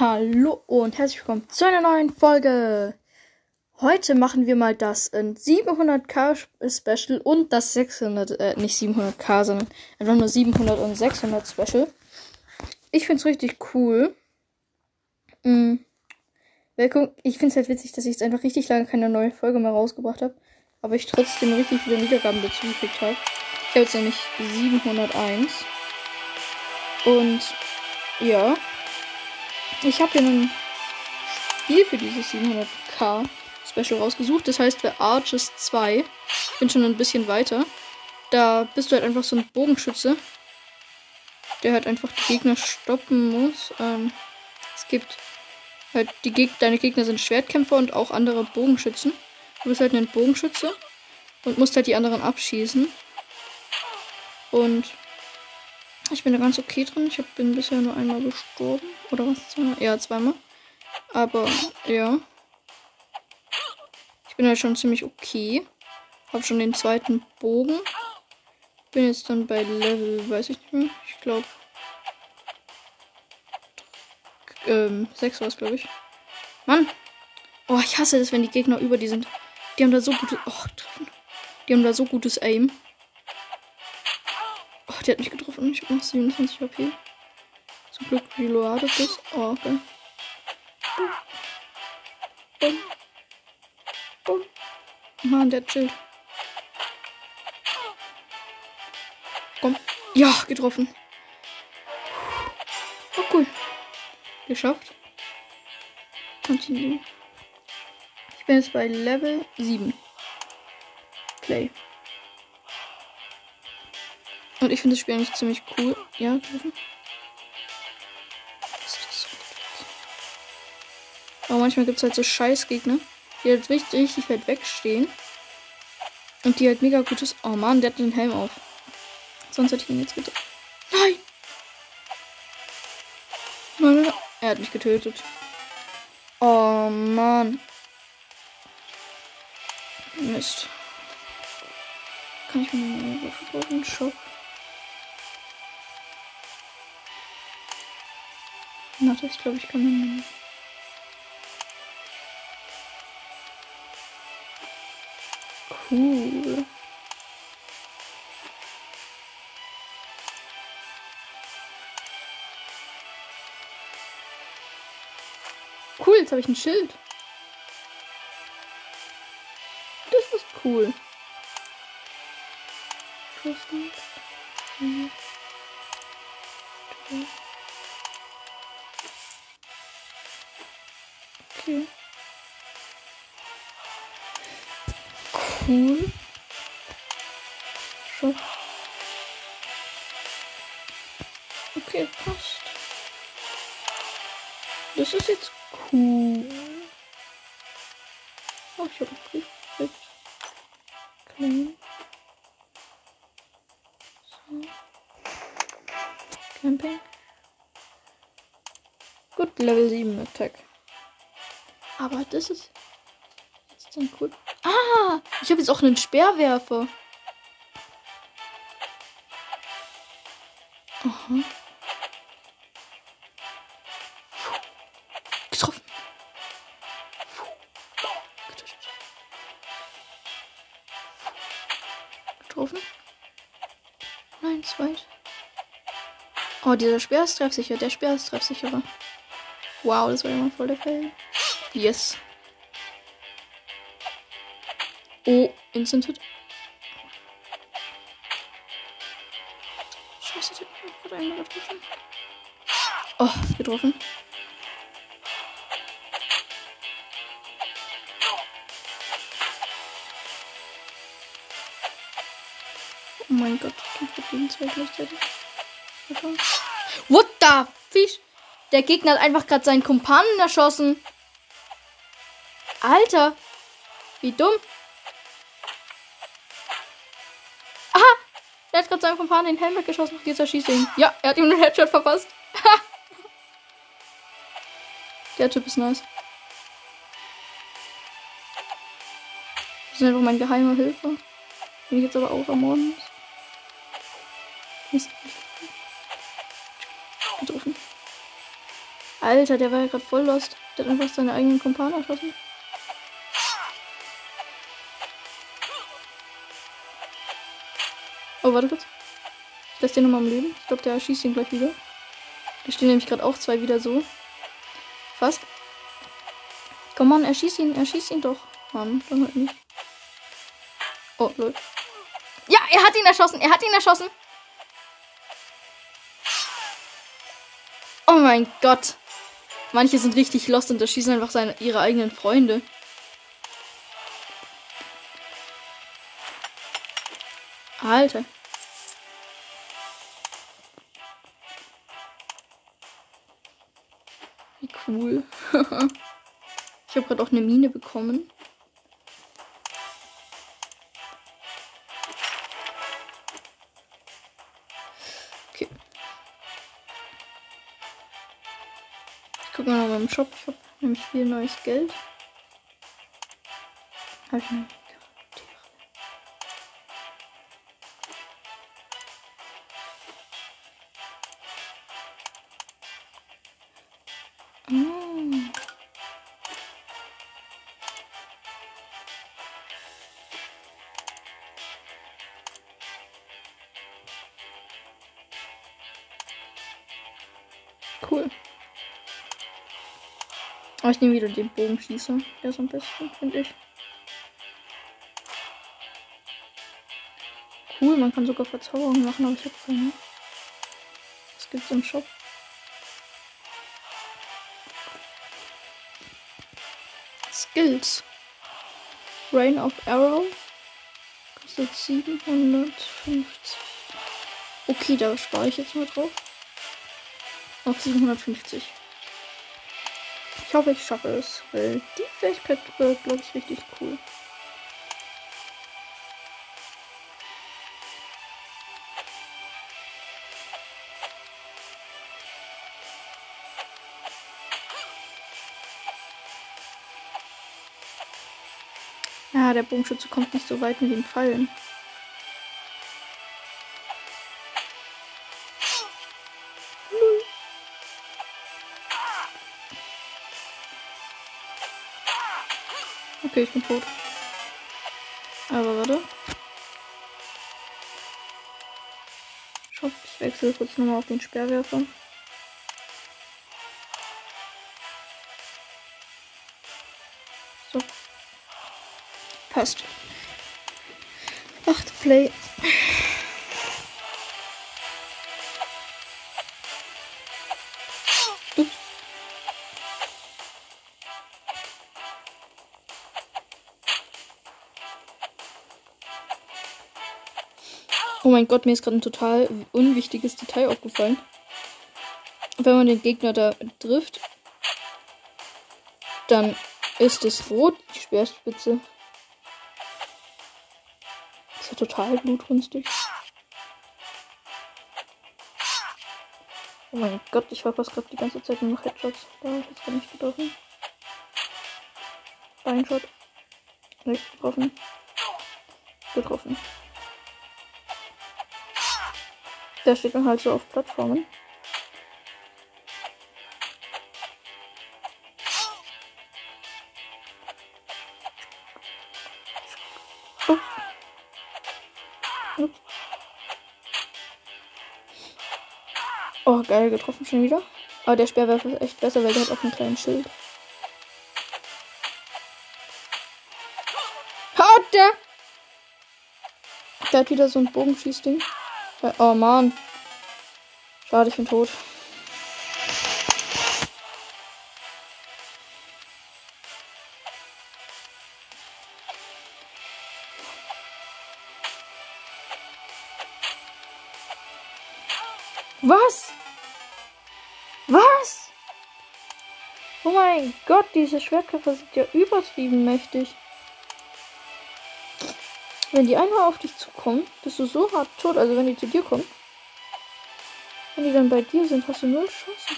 Hallo und herzlich willkommen zu einer neuen Folge. Heute machen wir mal das 700k Special und das 600, äh, nicht 700k, sondern einfach nur 700 und 600 Special. Ich find's richtig cool. Mhm. Ich find's halt witzig, dass ich jetzt einfach richtig lange keine neue Folge mehr rausgebracht habe, aber ich trotzdem richtig viele Wiedergaben dazu gekriegt habe. Ich habe jetzt nämlich 701. Und ja. Ich habe hier ein Spiel für dieses 700k Special rausgesucht. Das heißt für Arches 2. Ich bin schon ein bisschen weiter. Da bist du halt einfach so ein Bogenschütze. Der halt einfach die Gegner stoppen muss. Ähm, es gibt halt die Geg deine Gegner sind Schwertkämpfer und auch andere Bogenschützen. Du bist halt ein Bogenschütze und musst halt die anderen abschießen. Und ich bin da ganz okay drin. Ich hab, bin bisher nur einmal gestorben. Oder was? Zweimal? Ja, zweimal. Aber, ja. Ich bin halt schon ziemlich okay. Hab schon den zweiten Bogen. Bin jetzt dann bei Level, weiß ich nicht mehr. Ich glaube. Ähm, 6 war es, glaube ich. Mann! Oh, ich hasse das, wenn die Gegner über die sind. Die haben da so gutes. Oh, treffen. Die haben da so gutes Aim. Die hat mich getroffen. Ich habe noch 27 HP. Zum Glück reloadet das. Oh, okay. Bumm. Bumm. Mann, der chillt. Komm. Ja, getroffen. Oh, cool. Geschafft. Continue. Ich bin jetzt bei Level 7. Play. Und ich finde das Spiel eigentlich ziemlich cool. Ja. Aber manchmal gibt es halt so Scheißgegner, die halt richtig, richtig weit wegstehen. Und die halt mega gutes. Oh Mann, der hat den Helm auf. Sonst hätte ich ihn jetzt getötet. Nein! Nein, Er hat mich getötet. Oh Mann. Mist. Kann ich mir eine Waffe brauchen? Shop. Warte, ich glaube, ich kann mir. Cool. Cool, jetzt habe ich ein Schild. Das ist cool. Mhm. Cool. So. Okay, passt. Das ist jetzt cool. Oh, ich habe einen Brief gekriegt. Claim. So. Camping. Gut, Level 7 Attack. Aber das ist jetzt dann cool. Ah, ich habe jetzt auch einen Speerwerfer. Aha. Getroffen. Getroffen. Nein, zweit. Oh, dieser Speer ist treffsicher. Der Speer ist treffsicherer. Wow, das war mal voll der Fail. Yes. Oh, Instant Hit. Scheiße, der hat gerade einmal getroffen. Oh, getroffen. Oh mein Gott, ich kämpfe gegen zwei gleichzeitig. What the fish? Der Gegner hat einfach gerade seinen Kumpanen erschossen. Alter. Wie dumm. Aha. Der hat gerade seinem Kumpanen den Helm weggeschossen. Jetzt erschießt ihn. Ja, er hat ihm einen Headshot verpasst. Der Typ ist nice. Das ist einfach mein geheimer Hilfe. Den ich jetzt aber auch ermorden muss. Getroffen. Alter, der war ja gerade voll lost. Der hat einfach seine eigenen Kumpanen erschossen. Warte kurz. Ich lasse den nochmal am Leben. Ich glaube, der schießt ihn gleich wieder. Da stehen nämlich gerade auch zwei wieder so. Fast. Komm on, er schießt ihn, er schießt ihn doch. Mann, dann halt nicht. Oh, lol. Ja, er hat ihn erschossen, er hat ihn erschossen. Oh mein Gott. Manche sind richtig lost und erschießen einfach seine, ihre eigenen Freunde. Alter. Cool. ich habe gerade auch eine Mine bekommen. Okay. Ich gucke mal noch im Shop. Ich habe nämlich viel neues Geld. Habe ich Mm. Cool. Aber ich nehme wieder den Bogenschießer. Der ist am besten, finde ich. Cool, man kann sogar Verzauberungen machen, aber ich habe keine. Was gibt's im Shop? Skills. Rain of Arrow. Kostet 750. Okay, da spare ich jetzt mal drauf. Auf 750. Ich hoffe, ich schaffe es, weil die Fähigkeit wird, glaube ich, richtig cool. Der Bogenschütze kommt nicht so weit mit den Pfeilen. Okay, ich bin tot. Aber warte. Schau, ich wechsle kurz nochmal auf den Sperrwerfer. Passt. Acht Play. Oh mein Gott, mir ist gerade ein total unwichtiges Detail aufgefallen. Wenn man den Gegner da trifft, dann ist es rot, die Speerspitze. Ja total blutrünstig. Oh mein Gott, ich war fast gerade die ganze Zeit nur noch Headshots. Da habe ich jetzt gar nicht getroffen. Beinshot. Nicht getroffen. Getroffen. Der steht dann halt so auf Plattformen. Oh, geil, getroffen schon wieder. Aber der Speerwerfer ist echt besser, weil der hat auch einen kleinen Schild. Hat der! Der hat wieder so ein Bogenschießding. Oh Mann. Schade, ich bin tot. Was? Oh mein Gott, diese Schwertkämpfer sind ja übertrieben mächtig. Wenn die einmal auf dich zukommen, bist du so hart tot. Also wenn die zu dir kommen. Wenn die dann bei dir sind, hast du null Chancen.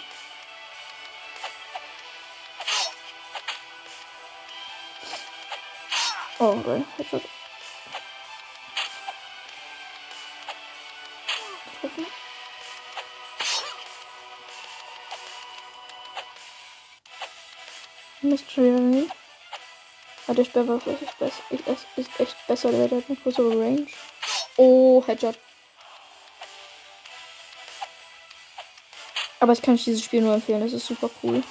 Oh, geil. Headshot. Mystery. Ja, der Sperrwaffe ist, ist, ist, ist echt besser, der hat eine größere Range. Oh, Headshot. Aber ich kann euch dieses Spiel nur empfehlen, das ist super cool.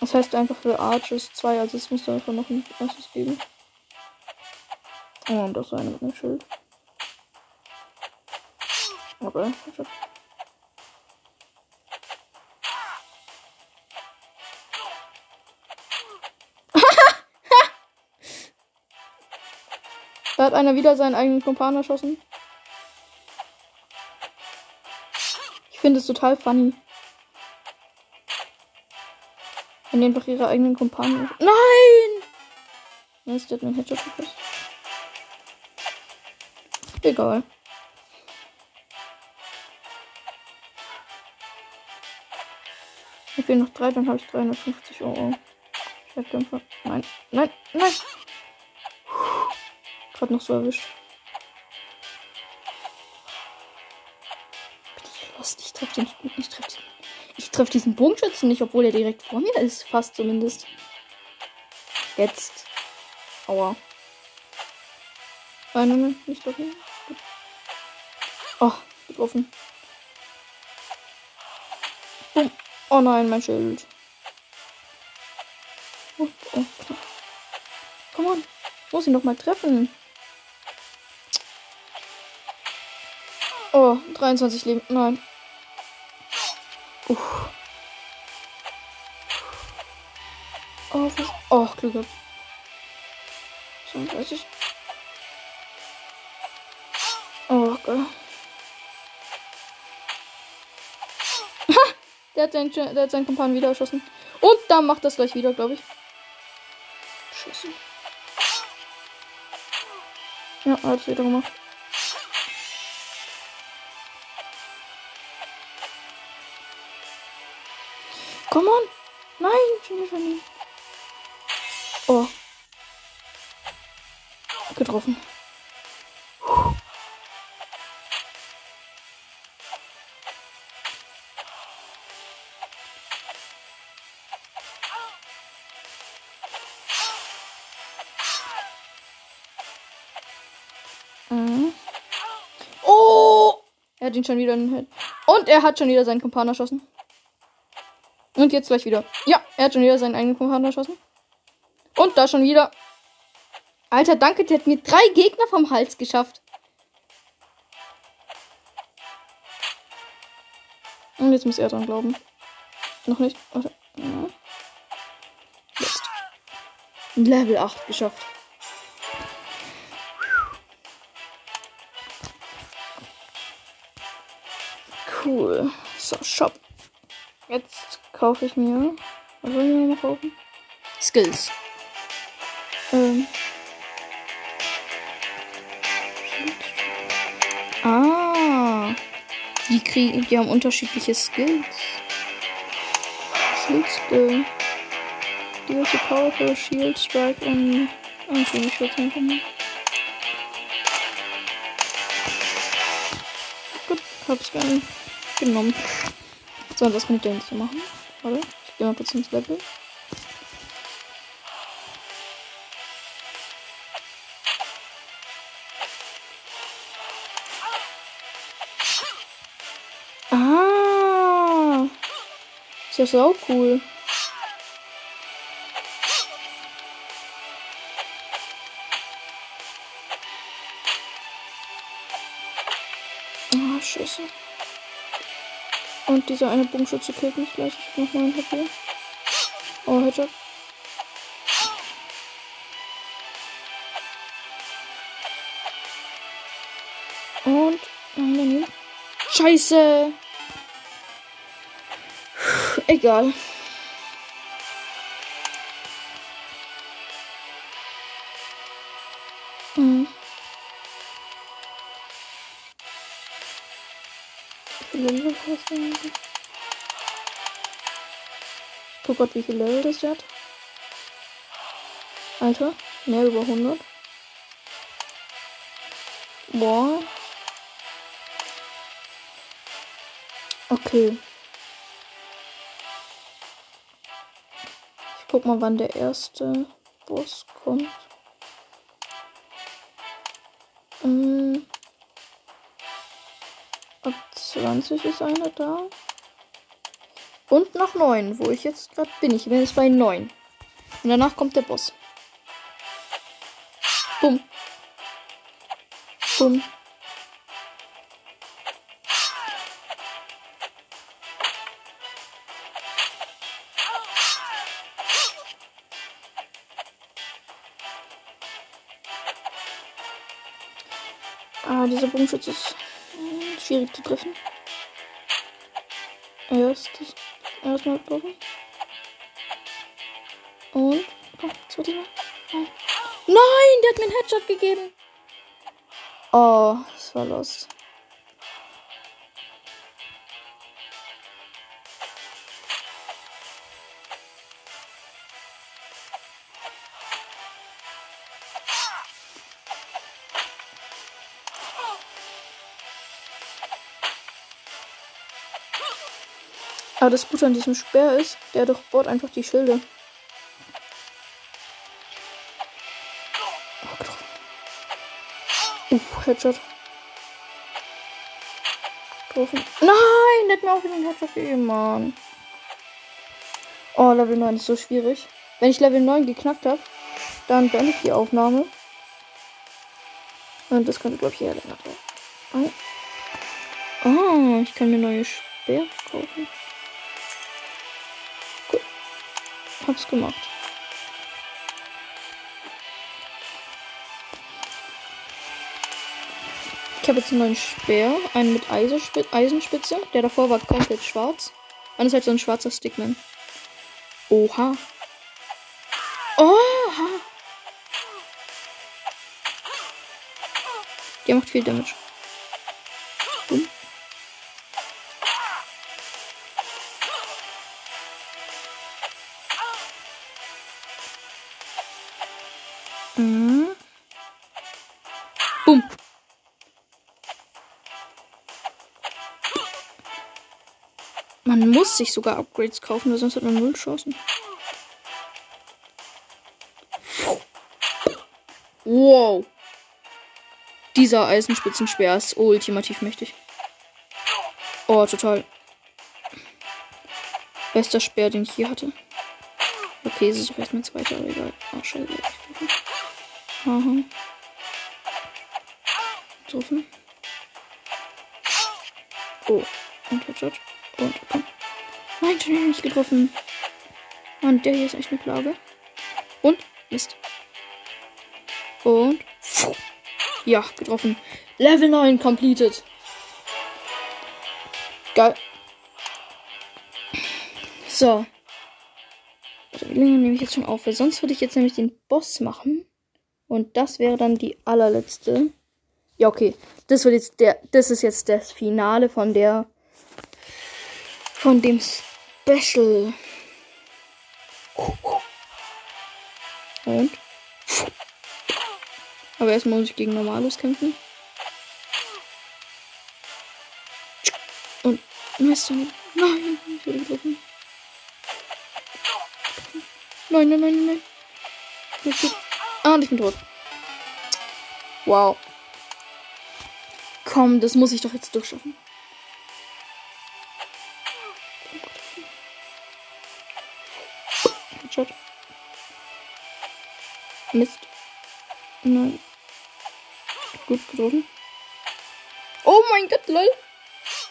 Das heißt einfach für Arches 2, also es müsste einfach noch ein erstes geben. Oh, und das eine mit einem Schild. Okay, Headshot. Hat einer wieder seinen eigenen Kumpan erschossen. Ich finde es total funny. Wenn die einfach ihre eigenen Kumpanen. Nein! Jetzt hat mir ein Headshot gekriegt. Egal. Mir fehlen noch drei, dann habe ich 350 Euro. Schwertkämpfer. Nein, nein, nein! Gerade noch so erwischt. Bin ich lost? Ich treffe den. Ich treffe. Ich treffe diesen Bogenschützen nicht, obwohl er direkt vor mir ist. Fast zumindest. Jetzt. Aua. Nein, nein, nein, nicht treffen. Oh, getroffen. Boom. Oh nein, mein Schild. Oh, oh. Komm on. Muss ihn noch mal treffen. Oh, 23 Leben. Nein. Uff. Oh, was? Oh, Glück gehabt. 32. Oh, geil. Ha! Der hat, seinen, der hat seinen Kumpan wieder erschossen. Und da macht das gleich wieder, glaube ich. Scheiße. Ja, hat es wieder gemacht. Getroffen. Mhm. Oh! Er hat ihn schon wieder in den Hit. Und er hat schon wieder seinen Kumpan erschossen. Und jetzt gleich wieder. Ja, er hat schon wieder seinen eigenen Kumpan erschossen. Und da schon wieder. Alter, danke, der hat mir drei Gegner vom Hals geschafft. Und jetzt muss er dran glauben. Noch nicht. Warte. Jetzt. Level 8 geschafft. Cool. So, Shop. Jetzt kaufe ich mir. Was soll ich mir noch kaufen? Skills. Kriegen, die haben unterschiedliche Skills. Shield Skill. To powerful Shield Strike und. Ich würde einfach mal. Gut, hab's gerne genommen. So, was kann ich jetzt hier machen? Warte, ich gehe mal kurz ins Level. Ist ja so cool. Ah, scheiße. Und dieser eine Bogenschütze killt mich gleich. Ich hab noch mal ein HP. Oh, Headshot. Und. Nein, nein, nein. Scheiße! Eigentlich? Ich guck grad, wie viel Level das hat. Alter, mehr über 100. Boah. Okay. Guck mal, wann der erste Boss kommt. Ähm, ab 20 ist einer da. Und nach 9, wo ich jetzt gerade bin. Ich bin jetzt bei 9. Und danach kommt der Boss. Bumm. Bumm. Dieser Bogenschütze ist schwierig zu treffen. Erstes. Erstmal getroffen. Und. Komm, zweite Mal. Nein. Nein, der hat mir einen Headshot gegeben. Oh, das war lost. Aber das Gute an diesem Speer ist, der durchbohrt einfach die Schilde. Oh. Uh, Headshot. Getroffen. Nein, der hat mir auch wieder einen Headshot gegeben, Mann. Oh, Level 9 ist so schwierig. Wenn ich Level 9 geknackt habe, dann beende ich die Aufnahme. Und das könnte, glaube ich, eher länger dauern. Oh, ich kann mir neue Speer kaufen. Hab's gemacht. Ich habe jetzt einen neuen Speer, einen mit Eisenspitze. Der davor war komplett schwarz. Und ist halt so ein schwarzer Stickman. Oha. Oha. Der macht viel Damage. Muss sich sogar Upgrades kaufen, weil sonst hat man null Chancen. Wow. Dieser Eisenspitzenspeer ist ultimativ mächtig. Oh, total. Bester Speer, den ich hier hatte. Okay, es ist auch erstmal zweiter, aber egal. Oh, scheiße. Aha. Getroffen. Oh, und Headshot. Und komm. Nein, schon wieder nicht getroffen. Mann, der hier ist echt eine Plage. Und Mist. Und. Ja, getroffen. Level 9 completed. Geil. So. Wie lange nehme ich jetzt schon auf? Weil sonst würde ich jetzt nämlich den Boss machen. Und das wäre dann die allerletzte. Ja, okay. Das wird jetzt der. Das ist jetzt das Finale von der. Von dem Special. Und. Aber erstmal muss ich gegen Normalos kämpfen. Und. Mist. Nein, ich wurde getroffen. Nein, nein, nein, nein. Ah, und ich bin tot. Wow. Komm, das muss ich doch jetzt durchschaffen. Mist. Nein. Gut getroffen. Oh mein Gott, lol.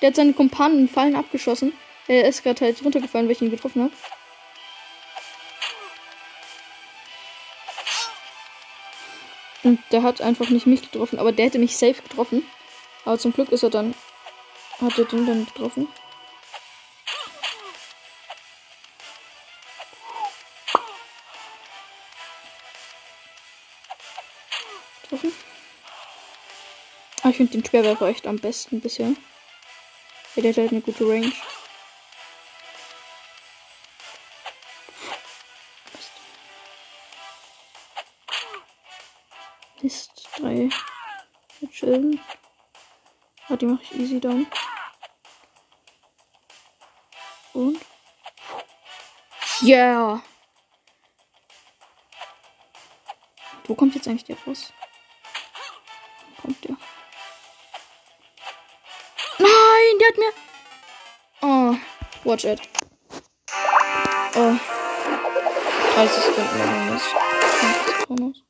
Der hat seine Kumpanen Fallen abgeschossen. Er ist gerade halt runtergefallen, weil ich ihn getroffen habe. Und der hat einfach nicht mich getroffen, aber der hätte mich safe getroffen. Aber zum Glück ist er dann. Hat er den dann. Getroffen. Ich finde den Speerwerfer echt am besten bisher. Ja, der hat halt eine gute Range. Mist, drei. Schilden. Ah, die mache ich easy down. Und? Yeah! Wo kommt jetzt eigentlich der Boss? Der hat mir. Oh, watch it. Oh. 30 Sekunden lang ist.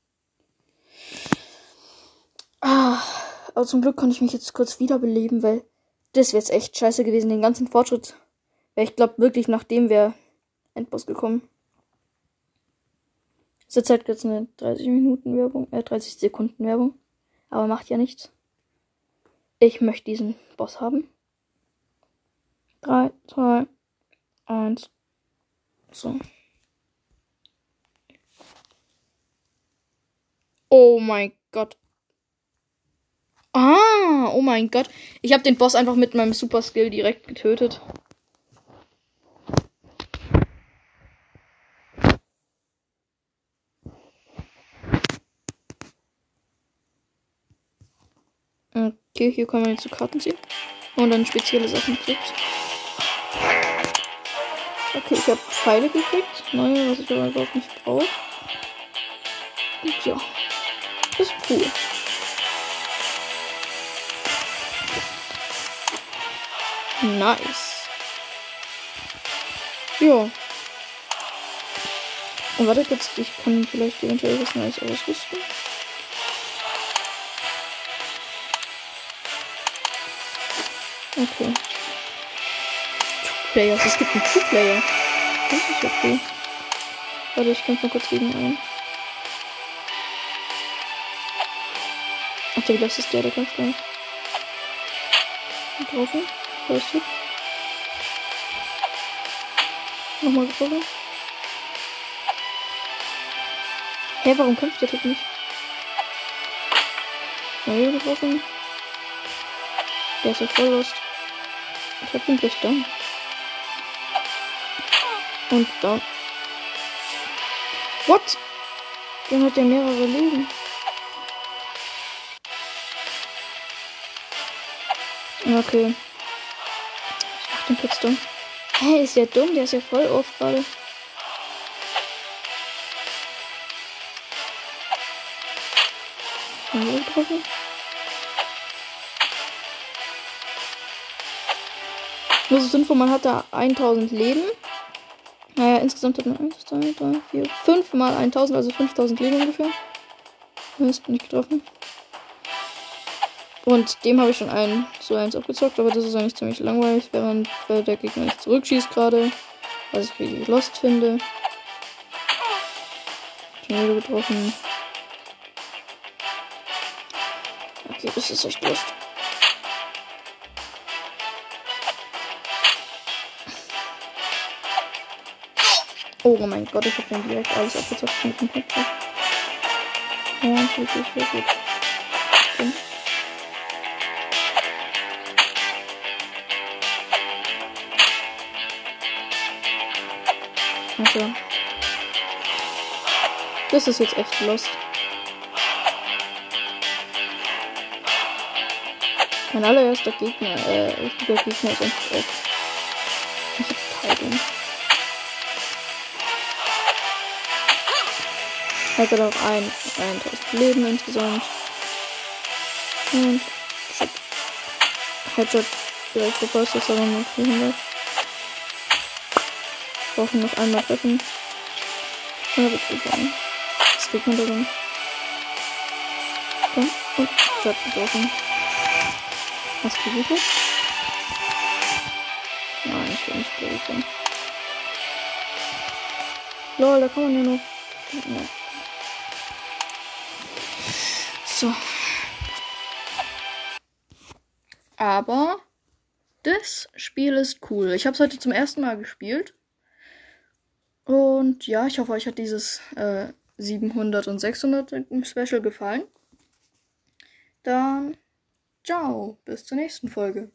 Ah, aber zum Glück konnte ich mich jetzt kurz wiederbeleben, weil das wäre jetzt echt scheiße gewesen. Den ganzen Fortschritt wäre ich glaube wirklich nachdem wäre Endboss gekommen. Zurzeit gibt es eine 30 Minuten Werbung, äh 30 Sekunden Werbung. Aber macht ja nichts. Ich möchte diesen Boss haben. 3, 2, 1. So. Oh mein Gott. Ah, oh mein Gott. Ich habe den Boss einfach mit meinem Super Skill direkt getötet. Okay, hier kann man jetzt so Karten ziehen. Und dann spezielle Sachen kriegt. Okay, ich habe Pfeile gekriegt. Neue, was ich aber überhaupt nicht brauche. Und ja. Ist cool. Nice. Ja. Und warte kurz, ich kann vielleicht eventuell was Neues ausrüsten. Okay. Players. Es gibt einen Two Player. Das ist okay. Warte, ich kämpfe mal kurz gegen einen. Ach, das ist der, der kämpft gar nicht. Getroffen. First Nochmal getroffen. Hä, hey, warum kämpft der Typ nicht? Neu getroffen. Der ist ja voll lost. Ich hab ihn gleich down. Und down. What? Der hat ja mehrere Leben. Okay. Ich mach den kurz dumm. Hä, ist der dumm? Der ist ja voll oft gerade. getroffen. Nur so Info, man hat da 1000 Leben. Insgesamt hat man 1, 2, 3, 4, 5 mal 1000, also 5000 Leben ungefähr. Das bin ich getroffen. Und dem habe ich schon einen so eins abgezockt, aber das ist eigentlich ziemlich langweilig, während weil der Gegner nicht zurückschießt gerade. Was ich richtig lost finde. Schon wieder getroffen. Okay, das ist echt lost. Oh mein Gott, ich habe dann direkt alles abgezockt mit dem Headset. Ja, wirklich, gut. Okay. Also. Das ist jetzt echt lost. Mein allererster Gegner, äh, richtiger Gegner ist einfach auf. Hat er auch ein, 1000 Leben insgesamt. Und Shot. Headshot direkt verpasst, das aber nur 400. Brauchen noch einmal treffen. Ja, habe ich gewonnen. Was kriegt man da dann? Komm, und Shot getroffen. Was kriege ich? Nein, ich will nicht kriegen. Lol, da kann man ja noch. Ja. So. Aber das Spiel ist cool. Ich habe es heute zum ersten Mal gespielt. Und ja, ich hoffe, euch hat dieses äh, 700 und 600 Special gefallen. Dann ciao, bis zur nächsten Folge.